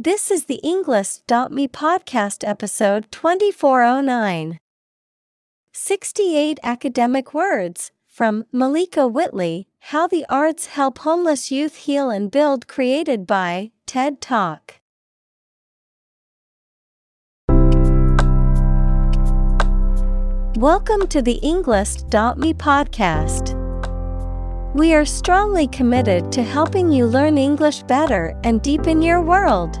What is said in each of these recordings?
This is the Englist.me podcast episode 2409. 68 academic words from Malika Whitley How the Arts Help Homeless Youth Heal and Build, created by TED Talk. Welcome to the Englist.me podcast. We are strongly committed to helping you learn English better and deepen your world.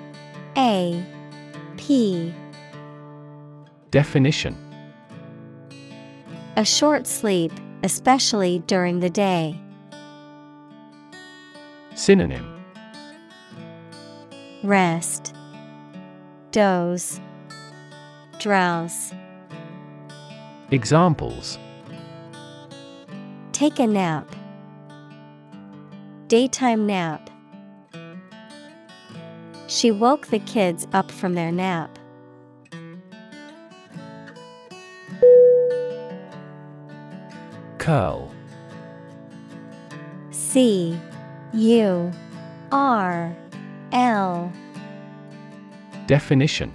A P Definition A short sleep, especially during the day. Synonym Rest, doze, drowse. Examples Take a nap. Daytime nap. She woke the kids up from their nap. Curl. C U R L. Definition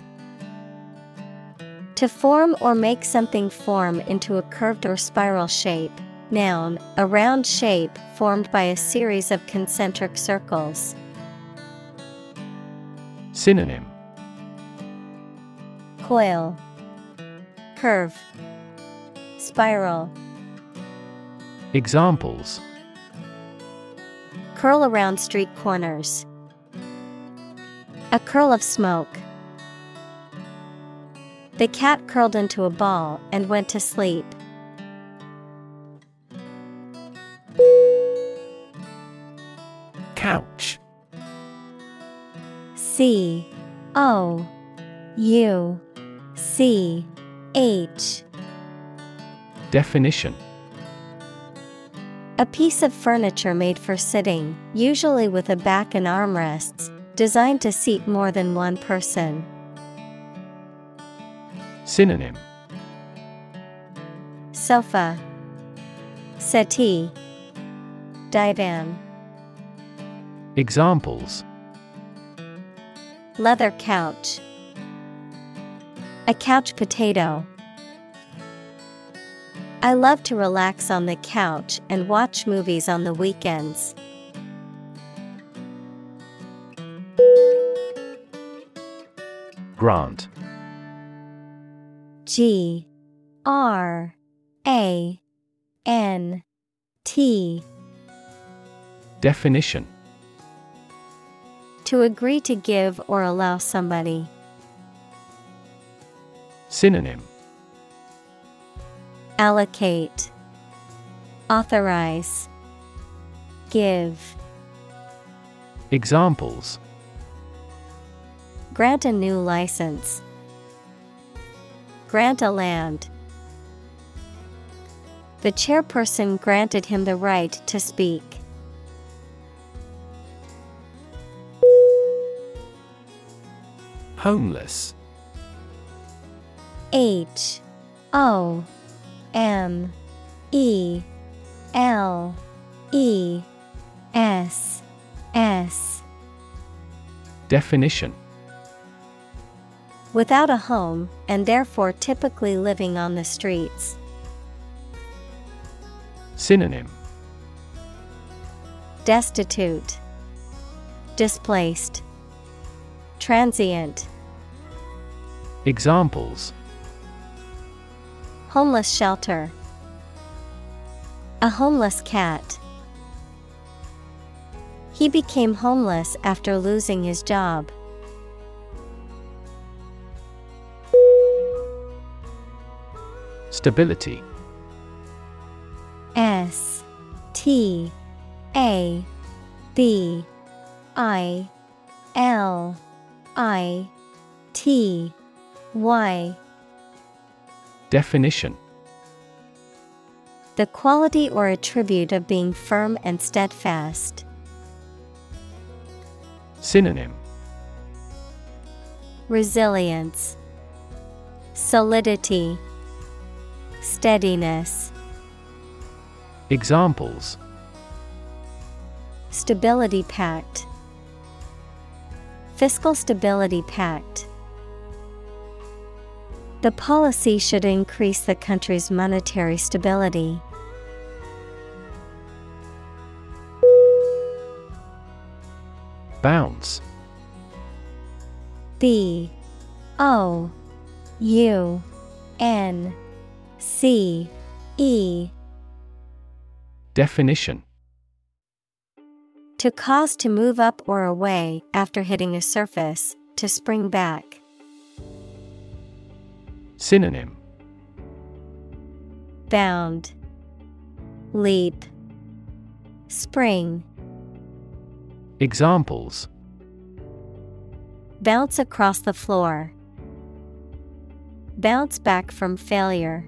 To form or make something form into a curved or spiral shape. Noun, a round shape formed by a series of concentric circles. Synonym Coil, Curve, Spiral. Examples Curl around street corners. A curl of smoke. The cat curled into a ball and went to sleep. Couch. C O U C H. Definition A piece of furniture made for sitting, usually with a back and armrests, designed to seat more than one person. Synonym Sofa, Settee, Divan. Examples Leather couch. A couch potato. I love to relax on the couch and watch movies on the weekends. Grant. G R A N T. Definition To agree to give or allow somebody. Synonym Allocate. Authorize. Give. Examples Grant a new license. Grant a land. The chairperson granted him the right to speak. Homeless. H O M E L E S S. Definition Without a home, and therefore typically living on the streets. Synonym Destitute, Displaced, Transient. Examples Homeless shelter. A homeless cat. He became homeless after losing his job. Stability S T A B I L I T Y Definition. The quality or attribute of being firm and steadfast. Synonym. Resilience, Solidity, Steadiness. Examples. Stability Pact, Fiscal Stability Pact. The policy should increase the country's monetary stability. Bounce B O U N C E Definition To cause to move up or away after hitting a surface, to spring back. Synonym Bound, Leap, Spring. Examples Bounce across the floor. Bounce back from failure.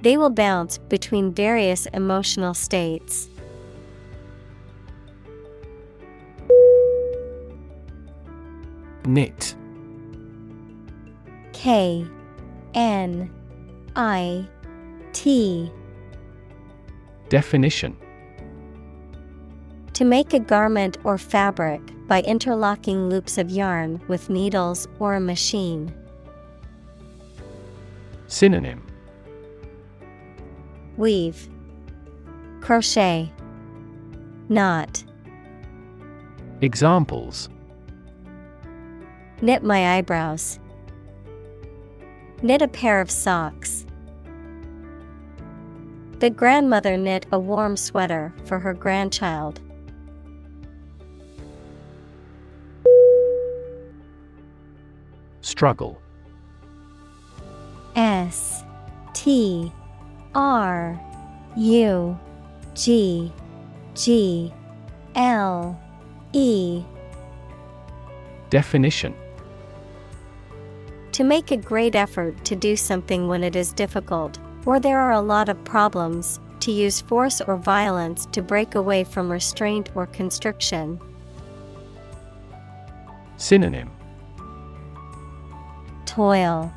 They will bounce between various emotional states. Knit K N I T Definition To make a garment or fabric by interlocking loops of yarn with needles or a machine. Synonym Weave, Crochet, Knot. Examples Knit my eyebrows. Knit a pair of socks. The grandmother knit a warm sweater for her grandchild. Struggle S T R U G G L E Definition To make a great effort to do something when it is difficult, or there are a lot of problems, to use force or violence to break away from restraint or constriction. Synonym. Toil,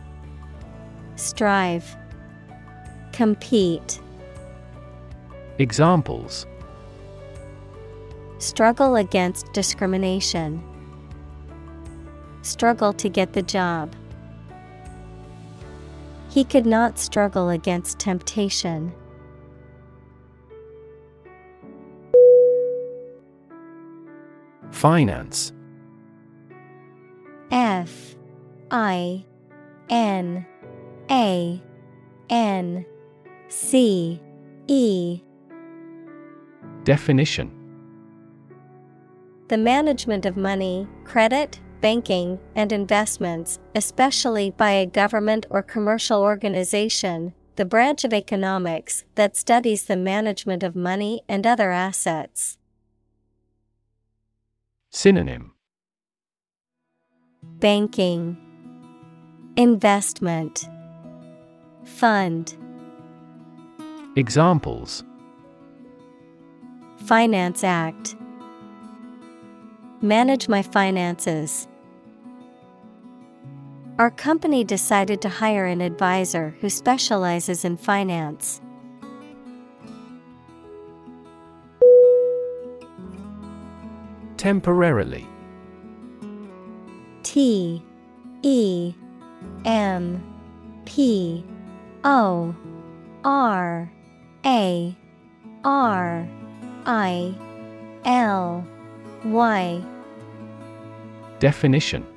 Strive, Compete, Examples. Struggle against discrimination, Struggle to get the job. He could not struggle against temptation. Finance. F I N A N C E. Definition. The management of money, credit, banking, and investments, especially by a government or commercial organization, the branch of economics that studies the management of money and other assets. Synonym Banking, Investment, Fund, Examples Finance Act. Manage my finances. Our company decided to hire an advisor who specializes in finance. Temporarily. T E M P O R A R I L Y. Definition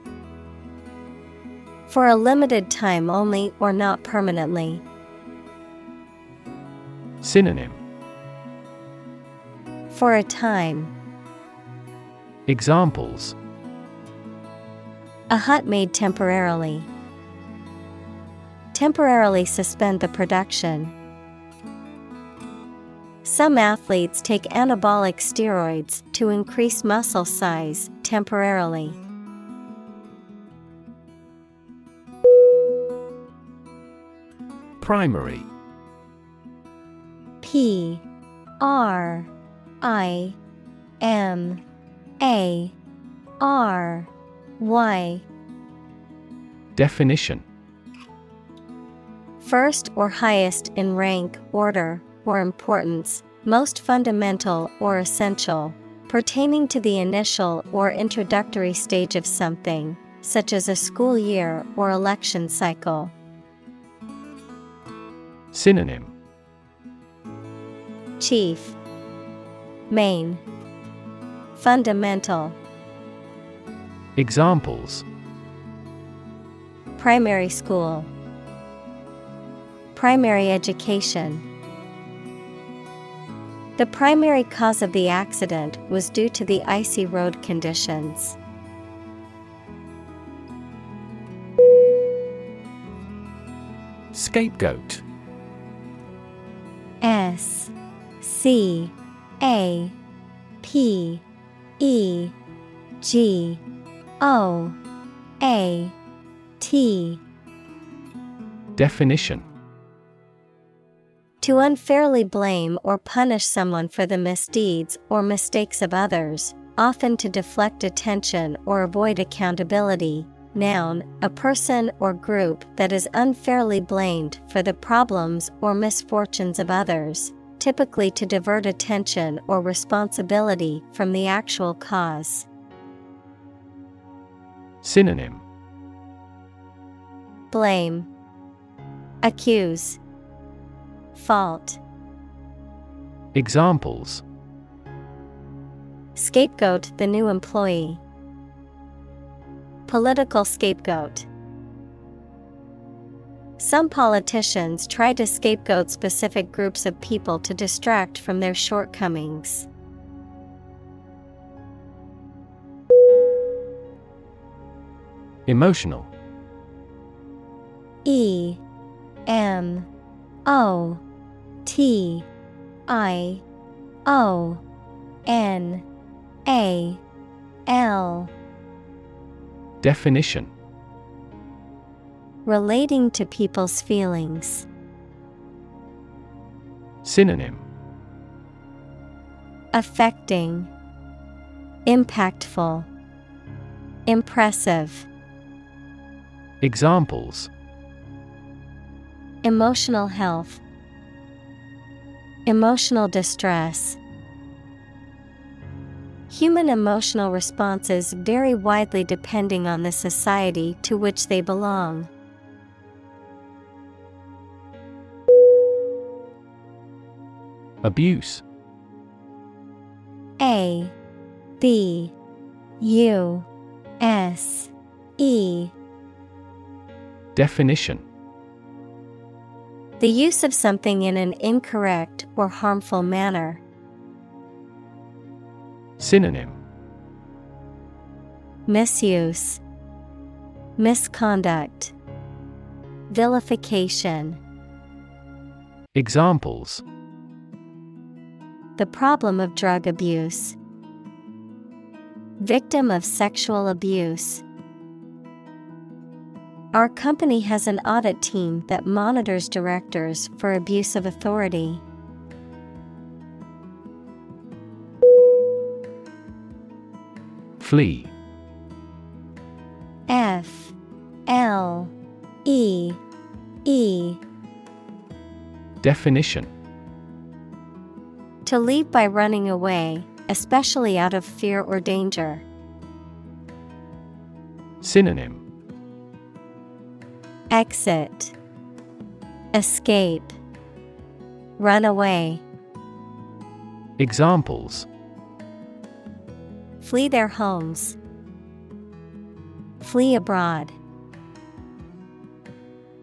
For a limited time only or not permanently. Synonym For a time. Examples A hut made temporarily. Temporarily suspend the production. Some athletes take anabolic steroids to increase muscle size temporarily. Primary. P R I M A R Y. Definition. First or highest in rank, order, or importance, most fundamental or essential, pertaining to the initial or introductory stage of something, such as a school year or election cycle. Synonym. Chief. Main. Fundamental. Examples. Primary school. Primary education. The primary cause of the accident was due to the icy road conditions. Scapegoat S C A P E G O A T Definition To unfairly blame or punish someone for the misdeeds or mistakes of others, often to deflect attention or avoid accountability. Noun, a person or group that is unfairly blamed for the problems or misfortunes of others, typically to divert attention or responsibility from the actual cause. Synonym Blame, Accuse, Fault. Examples Scapegoat the new employee. Political scapegoat. Some politicians try to scapegoat specific groups of people to distract from their shortcomings. Emotional E M O T I O N A L Definition Relating to people's feelings. Synonym Affecting, Impactful, Impressive. Examples Emotional health, Emotional distress. Human emotional responses vary widely depending on the society to which they belong. Abuse A B U S E Definition The use of something in an incorrect or harmful manner. Synonym Misuse, Misconduct, Vilification. Examples The problem of drug abuse. Victim of sexual abuse. Our company has an audit team that monitors directors for abuse of authority. Flee. F L E E. Definition. To leave by running away, especially out of fear or danger. Synonym. Exit. Escape. Run away. Examples Flee their homes. Flee abroad.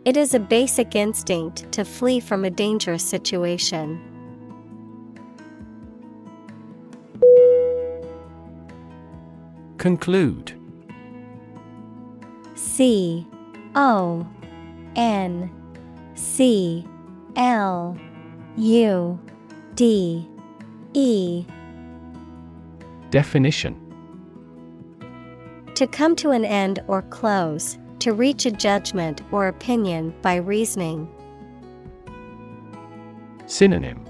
It is a basic instinct to flee from a dangerous situation. Conclude C O N C L U D E Definition To come to an end or close, to reach a judgment or opinion by reasoning. Synonym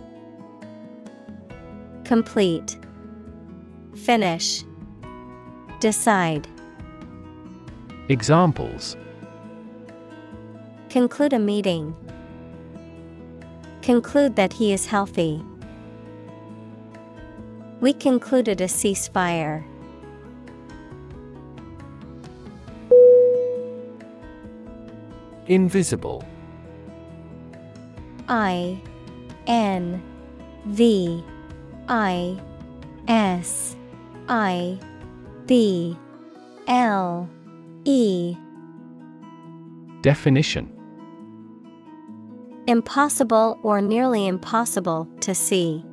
Complete, Finish, Decide. Examples Conclude a meeting. Conclude that he is healthy. We concluded a ceasefire. Invisible I N V I S I B L E Definition Impossible or nearly impossible to see.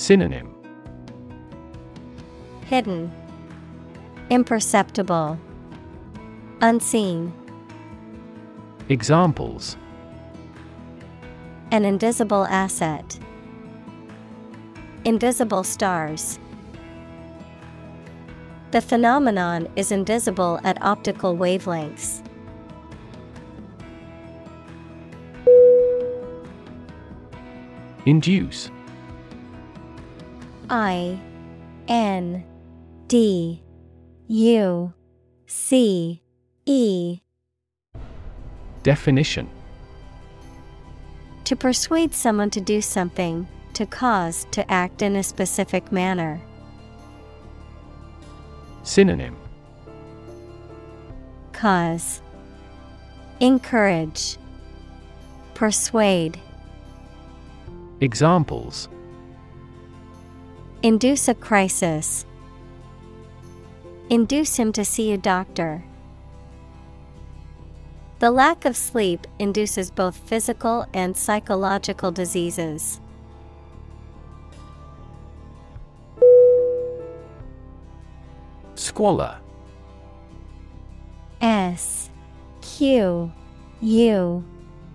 Synonym Hidden, Imperceptible, Unseen. Examples An invisible asset. Invisible stars. The phenomenon is invisible at optical wavelengths. Induce I N D U C E. Definition. To persuade someone to do something, to cause to act in a specific manner. Synonym. Cause. Encourage. Persuade. Examples Induce a crisis. Induce him to see a doctor. The lack of sleep induces both physical and psychological diseases. Squalor S Q U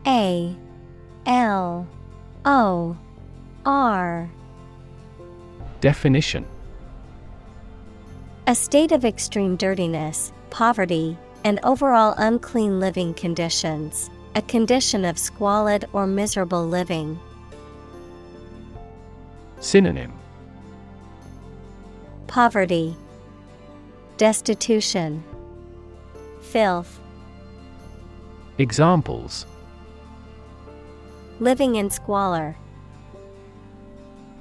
A L O R Definition A state of extreme dirtiness, poverty, and overall unclean living conditions. A condition of squalid or miserable living. Synonym Poverty, Destitution, Filth. Examples Living in squalor.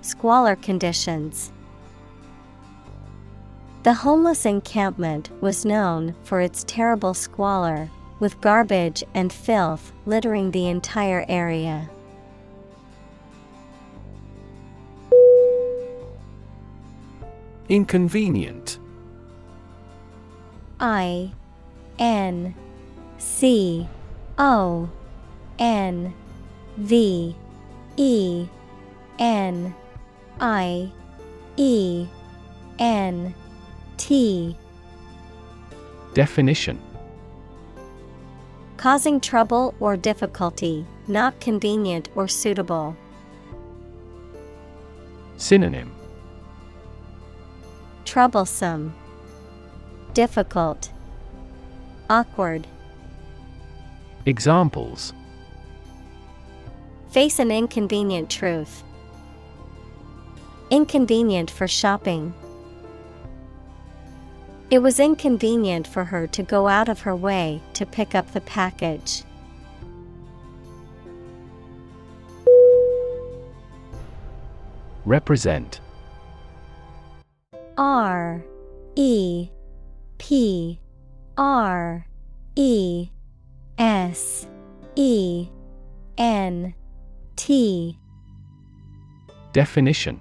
Squalor conditions. The homeless encampment was known for its terrible squalor, with garbage and filth littering the entire area. Inconvenient I N C O N V E N I E N T Definition Causing trouble or difficulty, not convenient or suitable. Synonym Troublesome, Difficult, Awkward. Examples Face an inconvenient truth. Inconvenient for shopping. It was inconvenient for her to go out of her way to pick up the package. Represent R E P R E S E N T Definition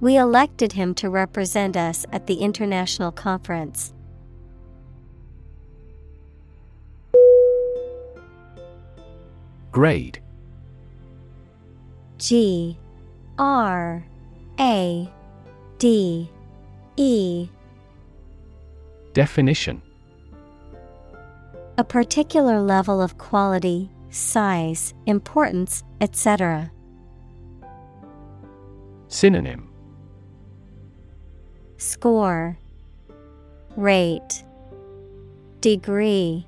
We elected him to represent us at the international conference. Grade. G. R. A. D. E. Definition. A particular level of quality, size, importance, etc. Synonym Score Rate Degree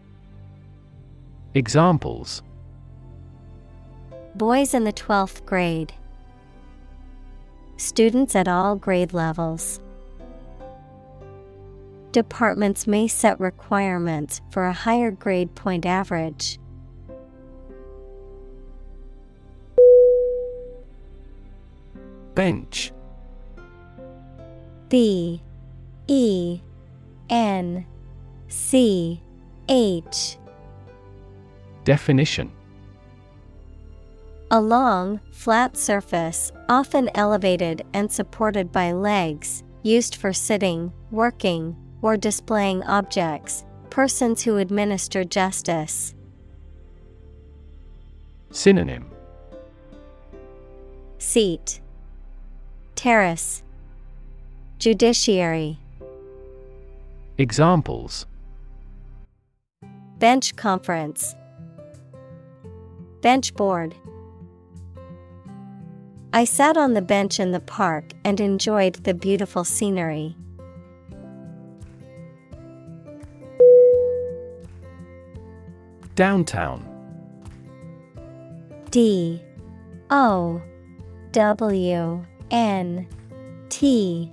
Examples Boys in the 12th grade. Students at all grade levels. Departments may set requirements for a higher grade point average. Bench B E N C H. Definition. A long, flat surface, often elevated and supported by legs, used for sitting, working, or displaying objects, persons who administer justice. Synonym. Seat. Terrace Judiciary. Examples. Bench conference. Bench board. I sat on the bench in the park and enjoyed the beautiful scenery. Downtown. D. O. W. N. T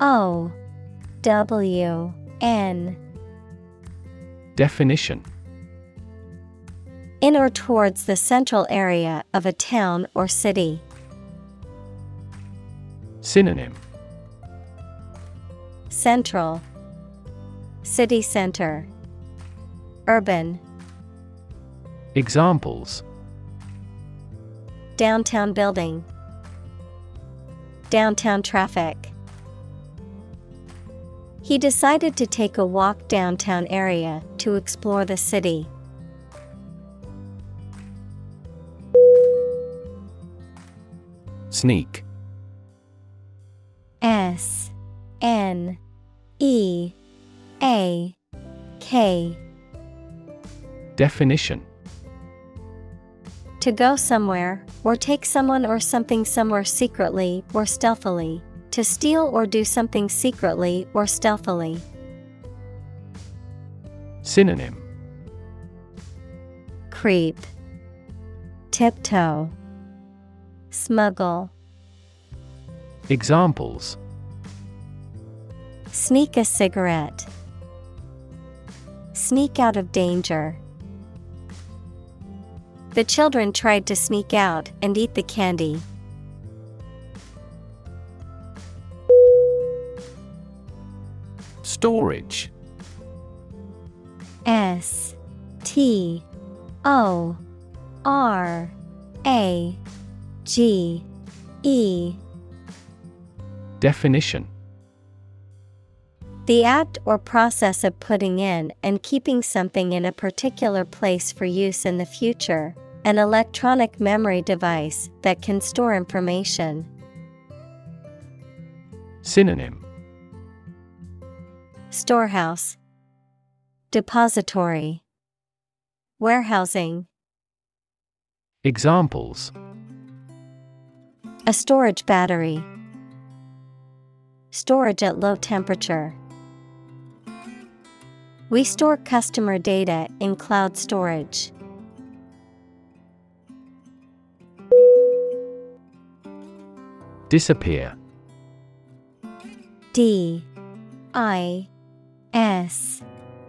O W N. Definition. In or towards the central area of a town or city. Synonym. Central. City center. Urban. Examples. Downtown building. Downtown traffic He decided to take a walk downtown area to explore the city. Sneak S N E A K Definition To go somewhere, or take someone or something somewhere secretly or stealthily. To steal or do something secretly or stealthily. Synonym Creep, Tiptoe, Smuggle, Examples Sneak a cigarette, Sneak out of danger. The children tried to sneak out and eat the candy. Storage. S T O R A G E. Definition. The act or process of putting in and keeping something in a particular place for use in the future, an electronic memory device that can store information. Synonym Storehouse, Depository, Warehousing, Examples. A storage battery, Storage at low temperature. We store customer data in cloud storage. Disappear. D I S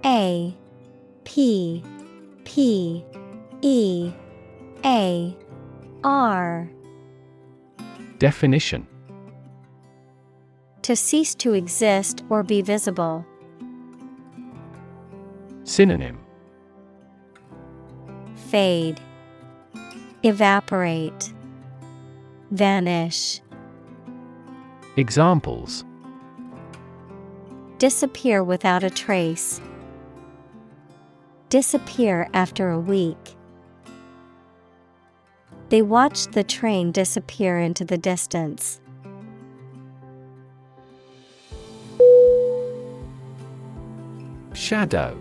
A P P E A R. Definition. To cease to exist or be visible. Synonym. Fade, Evaporate, Vanish. Examples Disappear without a trace. Disappear after a week. They watched the train disappear into the distance. Shadow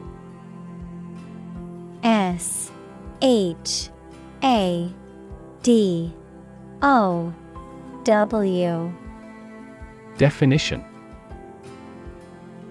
S H A D O W Definition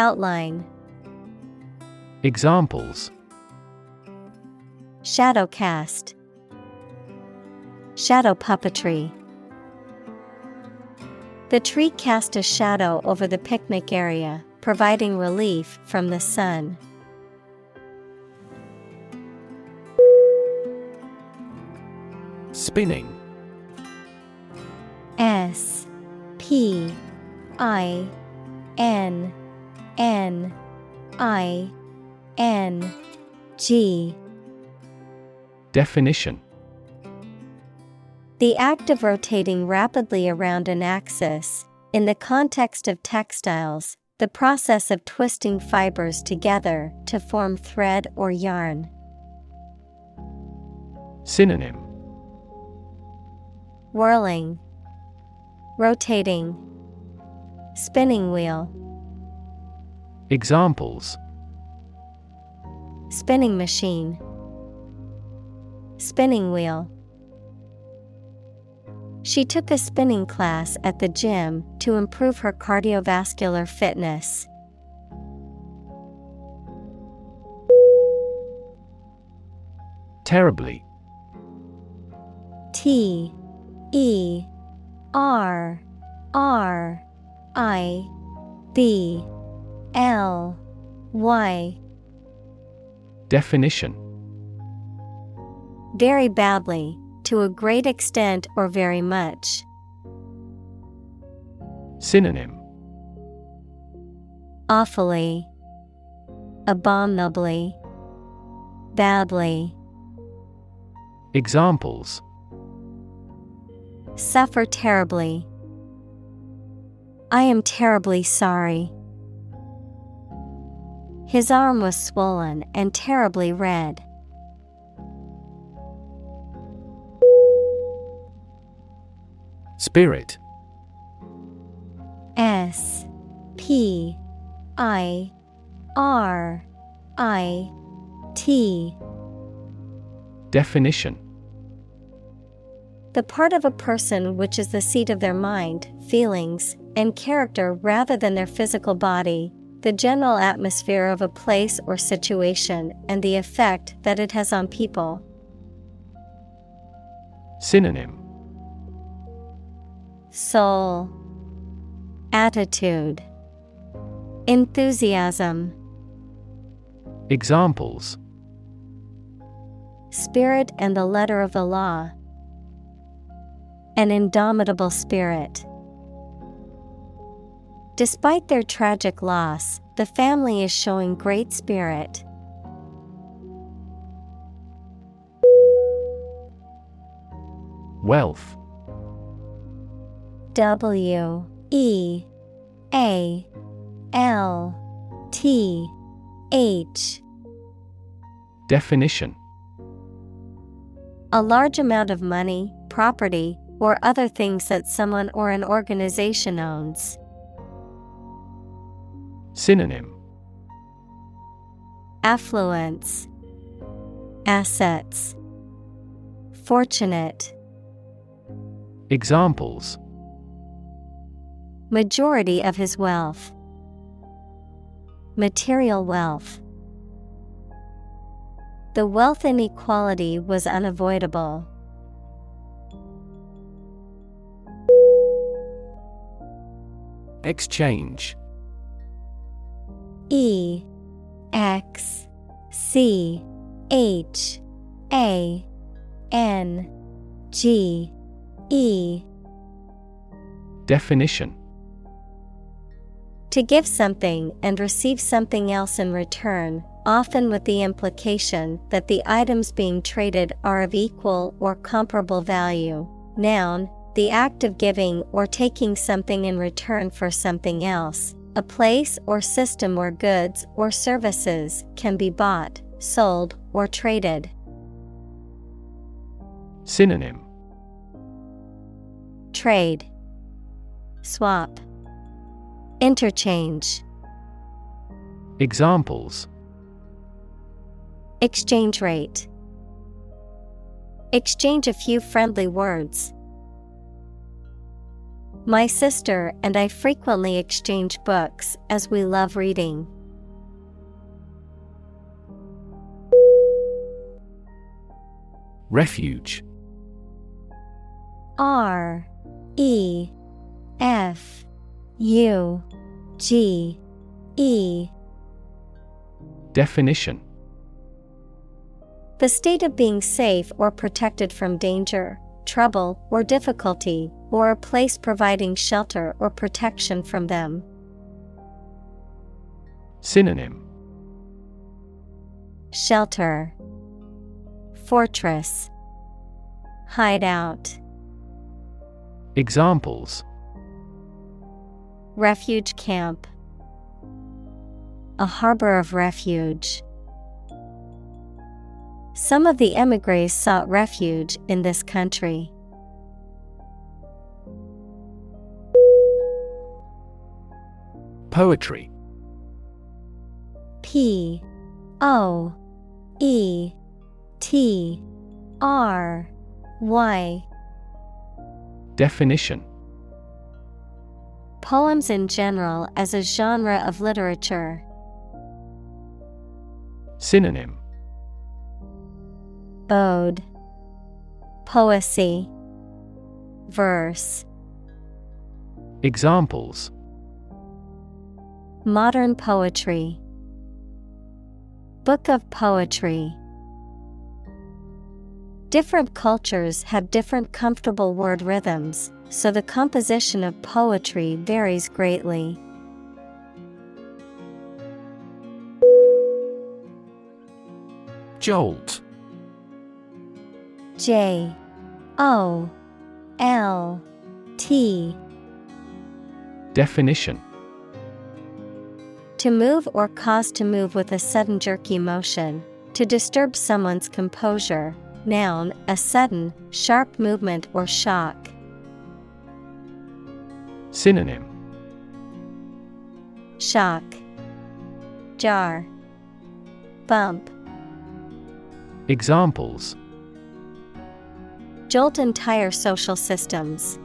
Outline, Examples Shadow cast, Shadow puppetry. The tree cast a shadow over the picnic area, providing relief from the sun. Spinning S P I N N I N G. Definition. The act of rotating rapidly around an axis. In the context of textiles, the process of twisting fibers together to form thread or yarn. Synonym. Whirling, Rotating, Spinning wheel, Examples Spinning machine, Spinning wheel. She took a spinning class at the gym to improve her cardiovascular fitness. Terribly T E R R I B L Y Definition Very badly, to a great extent or very much. Synonym Awfully, Abominably, Badly. Examples Suffer terribly. I am terribly sorry. His arm was swollen and terribly red. Spirit. S P I R I T. Definition. The part of a person which is the seat of their mind, feelings, and character rather than their physical body, the general atmosphere of a place or situation, and the effect that it has on people. Synonym Soul, Attitude, Enthusiasm, Examples Spirit and the letter of the law. An indomitable spirit. Despite their tragic loss, the family is showing great spirit. Wealth W E A L T H Definition A large amount of money, property, or other things that someone or an organization owns. Synonym Affluence, Assets, Fortunate. Examples Majority of his wealth. Material wealth. The wealth inequality was unavoidable. Exchange E X C H A N G E. Definition. To give something and receive something else in return, often with the implication that the items being traded are of equal or comparable value. Noun, the act of giving or taking something in return for something else, a place or system where goods or services can be bought, sold, or traded. Synonym Trade, Swap, Interchange. Examples Exchange rate. Exchange a few friendly words. My sister and I frequently exchange books as we love reading. Refuge. R E F U G E. Definition. The state of being safe or protected from danger, trouble, or difficulty, or a place providing shelter or protection from them. Synonym Shelter, Fortress, Hideout. Examples Refuge camp. A harbor of refuge. Some of the emigres sought refuge in this country. Poetry. P O E T R Y. Definition. Poems in general as a genre of literature. Synonym. Ode. Poesy. Verse. Examples Modern poetry. Book of Poetry. Different cultures have different comfortable word rhythms, so the composition of poetry varies greatly. Jolt. J. O. L. T. Definition To move or cause to move with a sudden jerky motion, to disturb someone's composure. Noun, a sudden, sharp movement or shock. Synonym Shock, Jar, Bump. Examples Jolt entire social systems.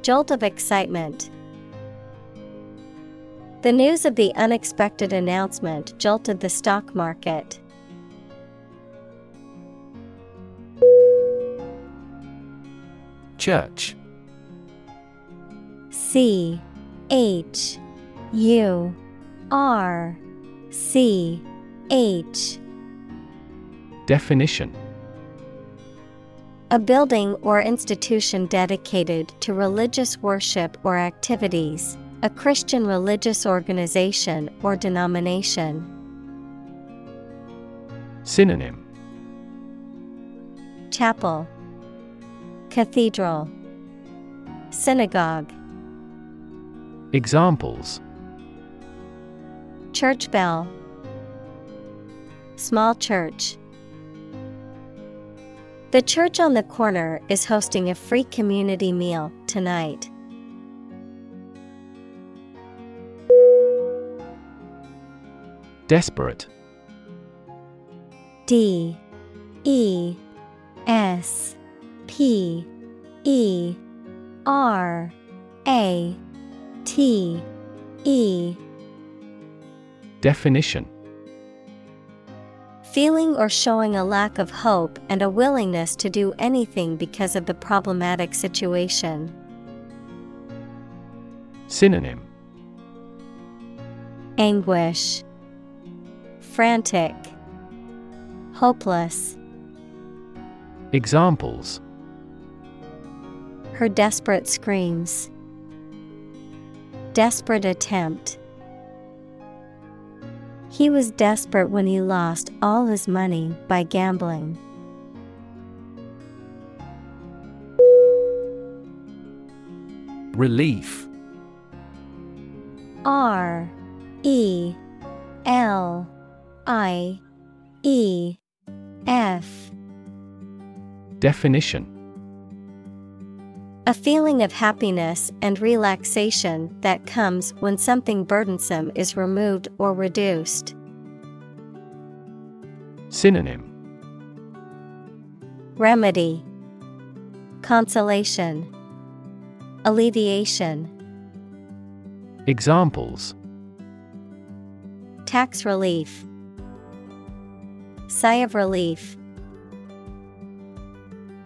Jolt of excitement. The news of the unexpected announcement jolted the stock market. Church. C H U R C H. Definition. A building or institution dedicated to religious worship or activities, a Christian religious organization or denomination. Synonym Chapel, Cathedral, Synagogue, Examples Church bell, Small church. The church on the corner is hosting a free community meal tonight. Desperate. D E S P E R A T E Definition Feeling or showing a lack of hope and a willingness to do anything because of the problematic situation. Synonym Anguish, Frantic, Hopeless. Examples Her desperate screams. Desperate attempt. He was desperate when he lost all his money by gambling. Relief R E L I E F. Definition. A feeling of happiness and relaxation that comes when something burdensome is removed or reduced. Synonym. Remedy. Consolation. Alleviation. Examples. Tax relief Sigh of relief.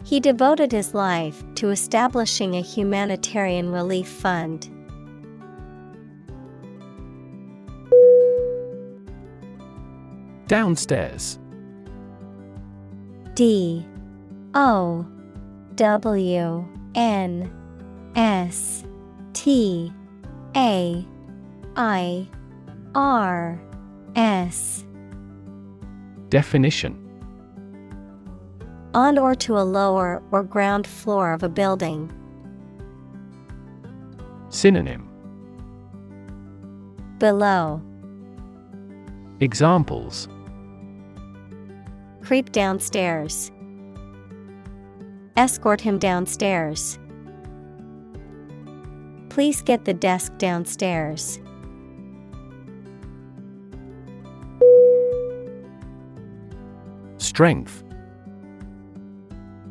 He devoted his life to establishing a humanitarian relief fund. Downstairs D O W N S T A I R S Definition On or to a lower or ground floor of a building. Synonym Below. Examples Creep downstairs. Escort him downstairs. Please get the desk downstairs. Strength.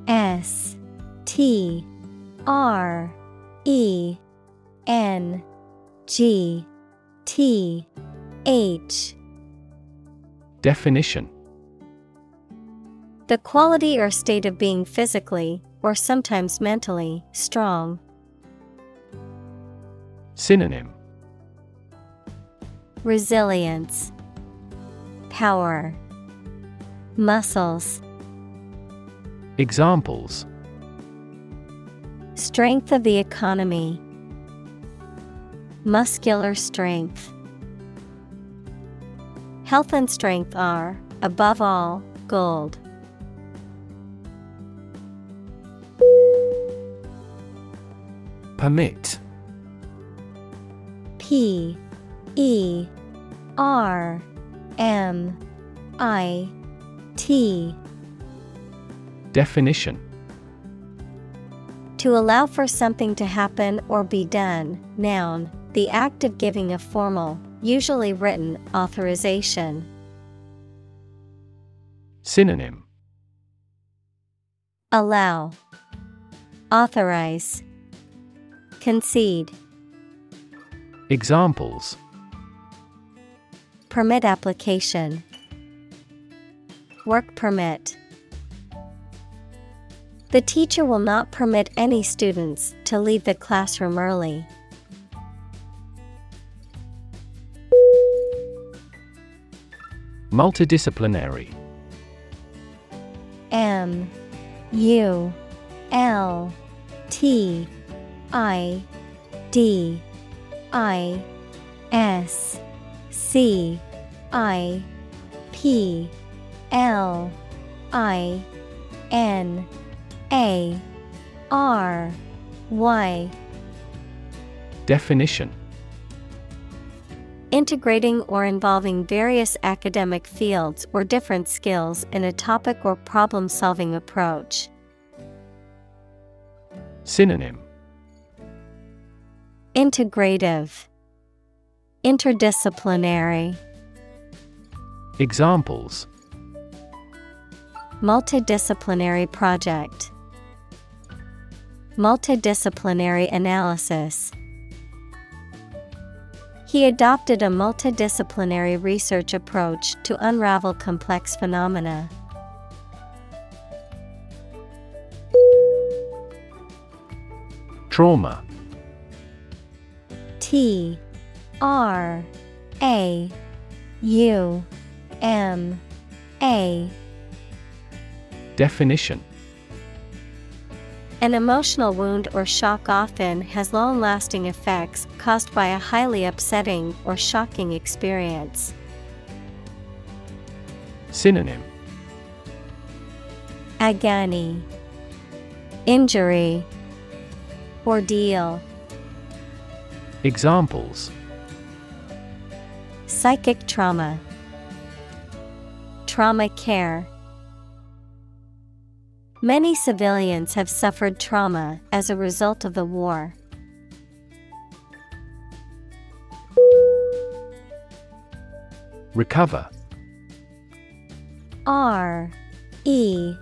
S T R E N G T H. Definition. The quality or state of being physically, or sometimes mentally, strong. Synonym. Resilience, Power, Muscles, Examples Strength of the economy, Muscular strength. Health and strength are, above all, gold. Permit P E R M I T. Definition. To allow for something to happen or be done, noun, the act of giving a formal, usually written, authorization. Synonym. Allow, Authorize, Concede, Examples. Permit application, Work permit. The teacher will not permit any students to leave the classroom early. Multidisciplinary M U L T I D I S C I P L I N A R Y. Definition. Integrating or involving various academic fields or different skills in a topic or problem solving approach. Synonym. Integrative, Interdisciplinary, Examples Multidisciplinary project, Multidisciplinary analysis. He adopted a multidisciplinary research approach to unravel complex phenomena. Trauma T R A U M A Definition An emotional wound or shock often has long lasting effects caused by a highly upsetting or shocking experience. Synonym Agony, Injury, Ordeal. Examples Psychic trauma, Trauma care. Many civilians have suffered trauma as a result of the war. Recover R E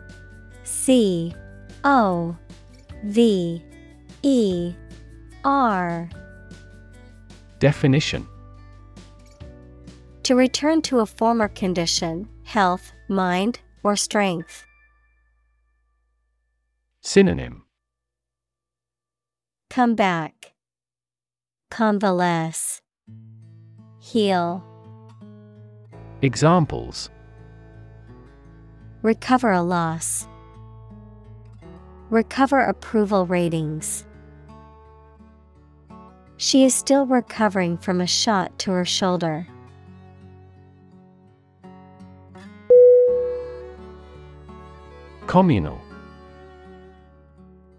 C O V E R Definition To return to a former condition, health, mind, or strength. Synonym Come back. Convalesce. Heal. Examples Recover a loss. Recover approval ratings. She is still recovering from a shot to her shoulder. Communal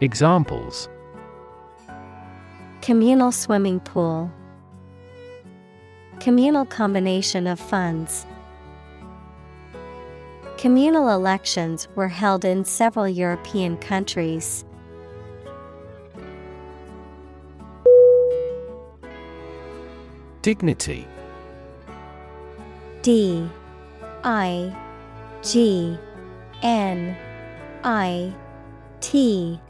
Examples. Communal swimming pool, Communal combination of funds. Communal elections were held in several European countries. Dignity. D. I. G. N. I. T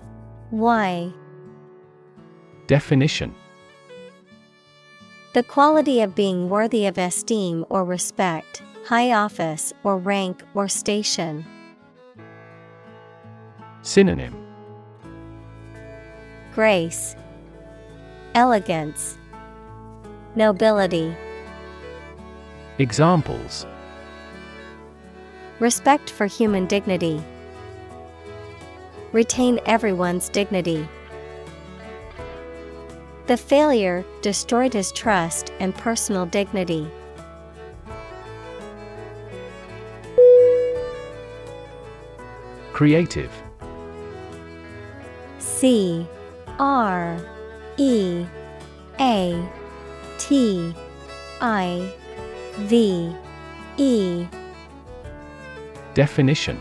Y Definition The quality of being worthy of esteem or respect, high office or rank or station. Synonym Grace, Elegance, Nobility. Examples Respect for human dignity. Retain everyone's dignity. The failure destroyed his trust and personal dignity. Creative C R E A T I V E Definition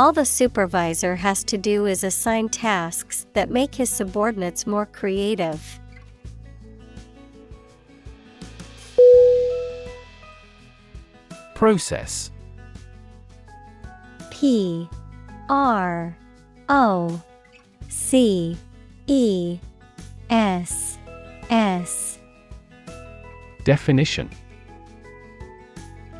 All the supervisor has to do is assign tasks that make his subordinates more creative. Process. P R O C E S S. Definition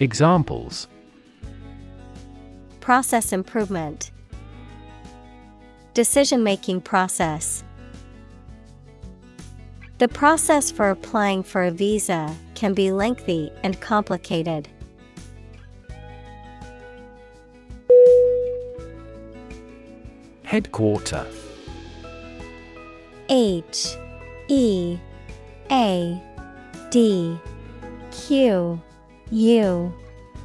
Examples. Process improvement. Decision making process. The process for applying for a visa can be lengthy and complicated. Headquarter. H E A D Q U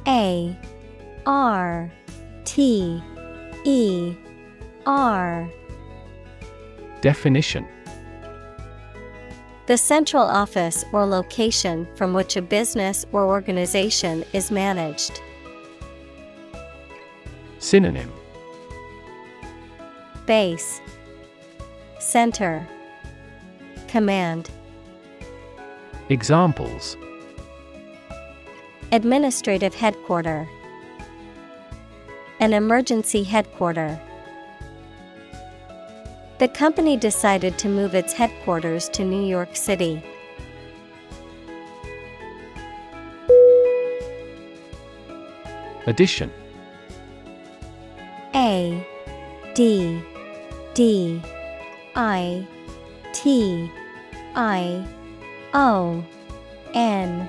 A R T E R. Definition. The central office or location from which a business or organization is managed. Synonym. Base. Center. Command. Examples Administrative headquarter. An emergency headquarter. The company decided to move its headquarters to New York City. Addition. A D D I T I O N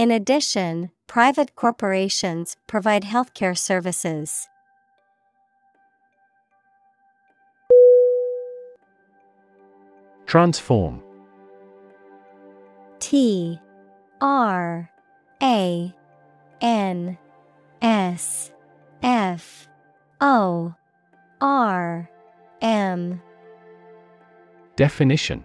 In addition, private corporations provide healthcare services. Transform. T R A N S F O R M. Definition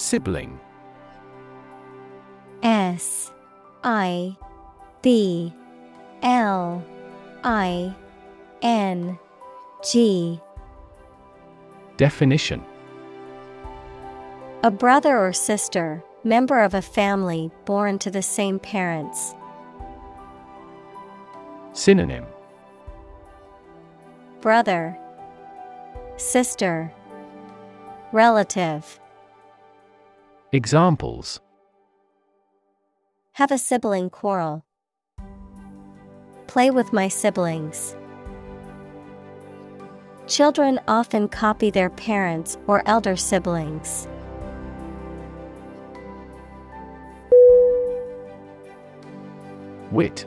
Sibling S I B L I N G Definition A brother or sister, member of a family born to the same parents. Synonym Brother, Sister, Relative. Examples Have a sibling quarrel. Play with my siblings. Children often copy their parents or elder siblings. Wit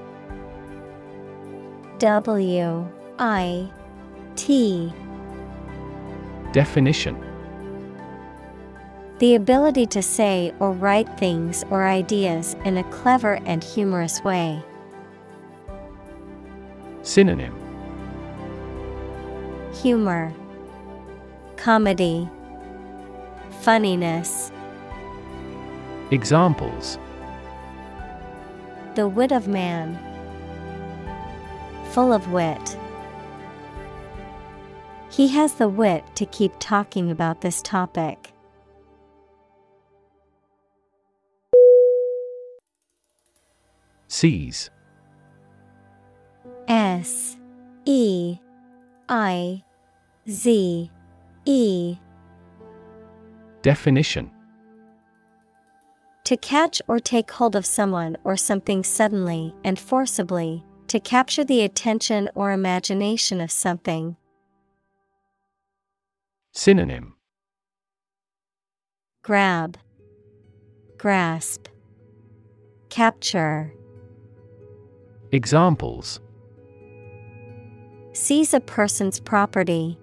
W I T Definition The ability to say or write things or ideas in a clever and humorous way. Synonym Humor, Comedy, Funniness. Examples The wit of man. Full of wit. He has the wit to keep talking about this topic. Seize. S E I Z E Definition To catch or take hold of someone or something suddenly and forcibly, to capture the attention or imagination of something. Synonym Grab, Grasp, Capture. Examples Seize a person's property.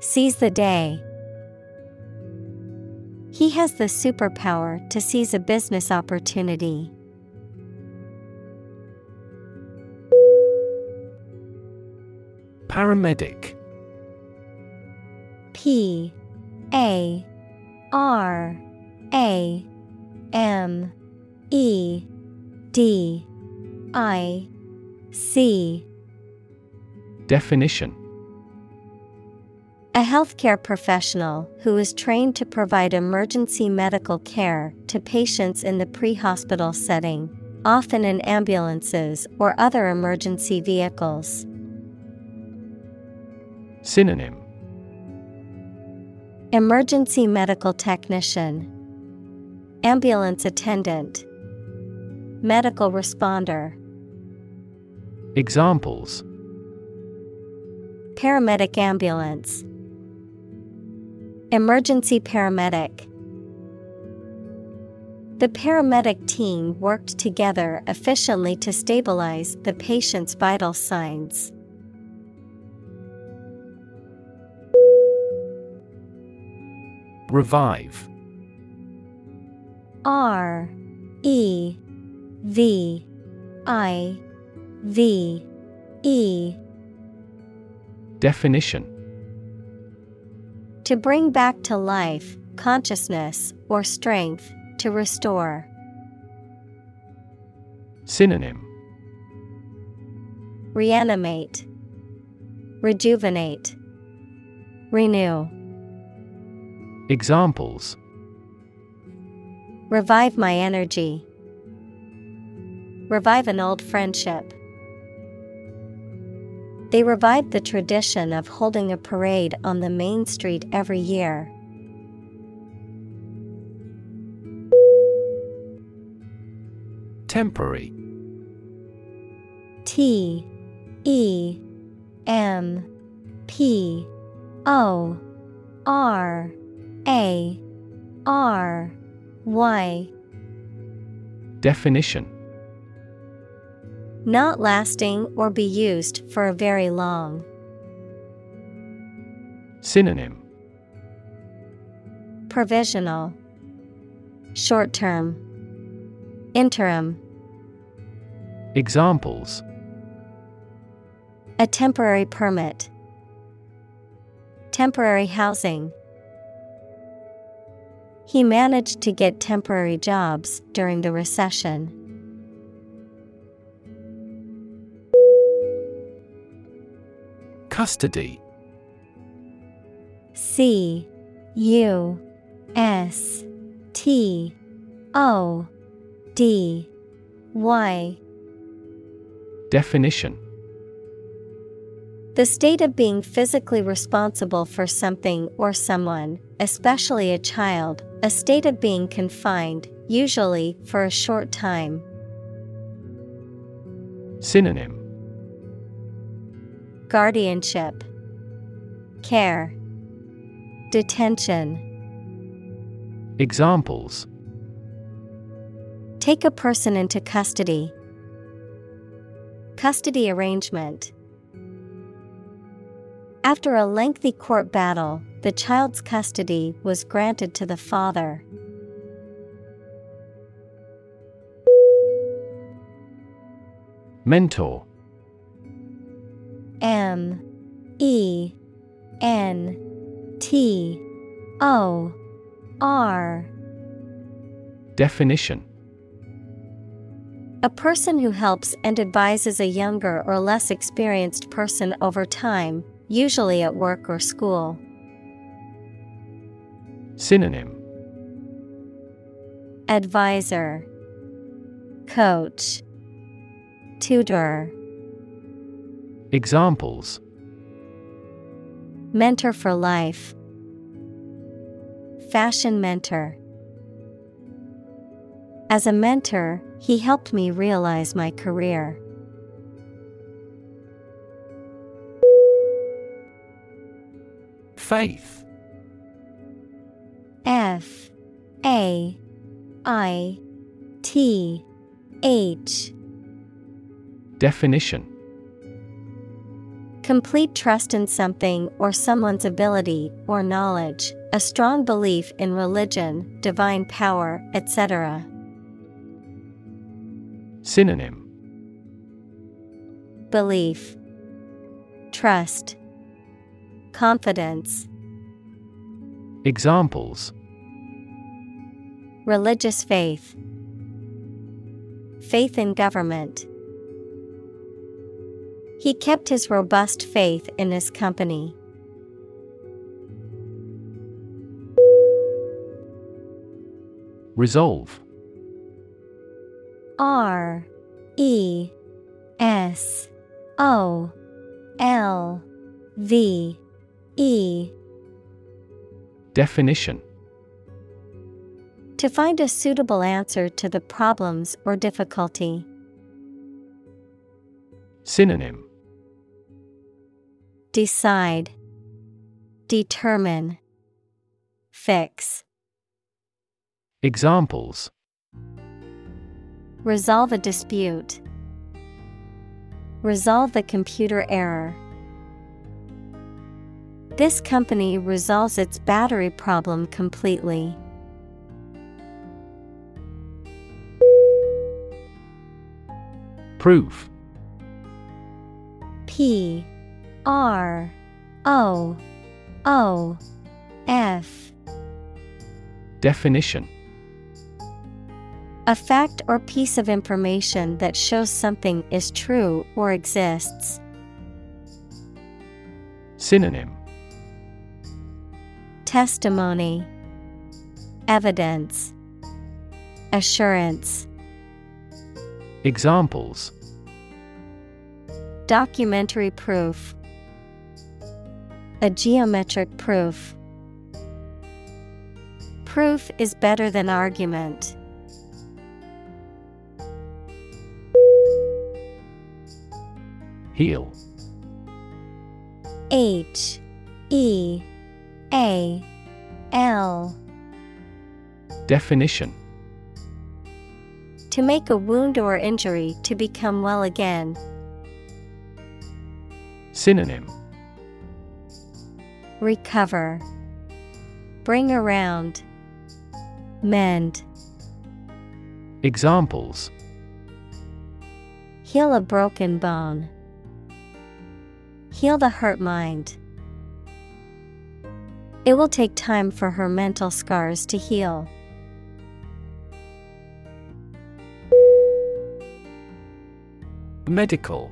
Seize the day. He has the superpower to seize a business opportunity. Paramedic P A R A M E D I C Definition. A healthcare professional who is trained to provide emergency medical care to patients in the pre hospital setting, often in ambulances or other emergency vehicles. Synonym. Emergency medical technician, Ambulance attendant, Medical responder. Examples Paramedic ambulance. Emergency paramedic. The paramedic team worked together efficiently to stabilize the patient's vital signs. Revive R E V I V E Definition To bring back to life, consciousness, or strength, to restore. Synonym Reanimate, Rejuvenate, Renew. Examples Revive my energy. Revive an old friendship. They revived the tradition of holding a parade on the main street every year. Temporary T E M P O R A R Y Definition Not lasting or be used for a very long. Synonym. Provisional. Short term. Interim. Examples. A temporary permit. Temporary housing. He managed to get temporary jobs during the recession. Custody. C U S T O D Y. Definition. The state of being physically responsible for something or someone, especially a child, a state of being confined, usually for a short time. Synonym Guardianship, Care, Detention. Examples Take a person into custody. Custody arrangement. After a lengthy court battle, the child's custody was granted to the father. Mentor M E N T O R. Definition. A person who helps and advises a younger or less experienced person over time, usually at work or school. Synonym. Advisor, Coach, Tutor, Examples. Mentor for life, Fashion mentor. As a mentor, he helped me realize my career. Faith. F A I T H. Definition Complete trust in something or someone's ability or knowledge, a strong belief in religion, divine power, etc. Synonym Belief, Trust, Confidence. Examples Religious faith, Faith in government. He kept his robust faith in his company. Resolve R E S O L V E Definition To find a suitable answer to the problems or difficulty. Synonym Decide, Determine, Fix. Examples Resolve a dispute. Resolve the computer error. This company resolves its battery problem completely. Proof P R O O F. Definition. A fact or piece of information that shows something is true or exists. Synonym. Testimony, Evidence, Assurance. Examples. Documentary proof, A geometric proof. Proof is better than argument. Heal H E A L Definition To make a wound or injury to become well again. Synonym Recover. Bring around. Mend. Examples Heal a broken bone. Heal the hurt mind. It will take time for her mental scars to heal. Medical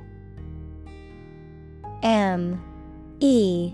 M E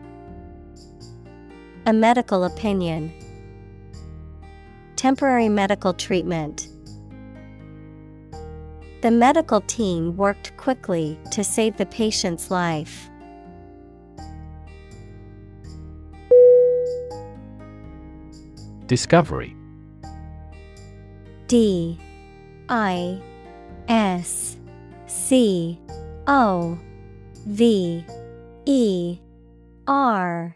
A medical opinion. Temporary medical treatment. The medical team worked quickly to save the patient's life. Discovery. D. I. S. C. O. V. E. R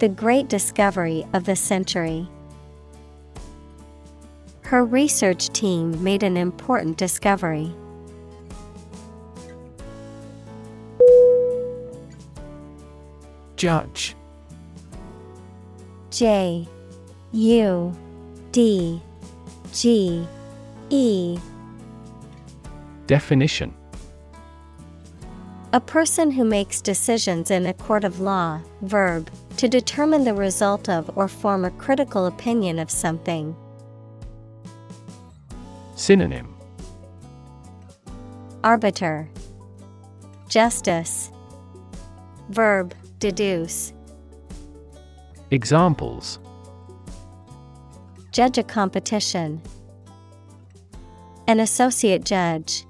The great discovery of the century. Her research team made an important discovery. Judge J U D G E Definition A person who makes decisions in a court of law, verb, to determine the result of or form a critical opinion of something. Synonym Arbiter Justice Verb Deduce Examples Judge a competition. An associate judge.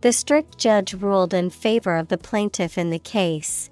The strict judge ruled in favor of the plaintiff in the case.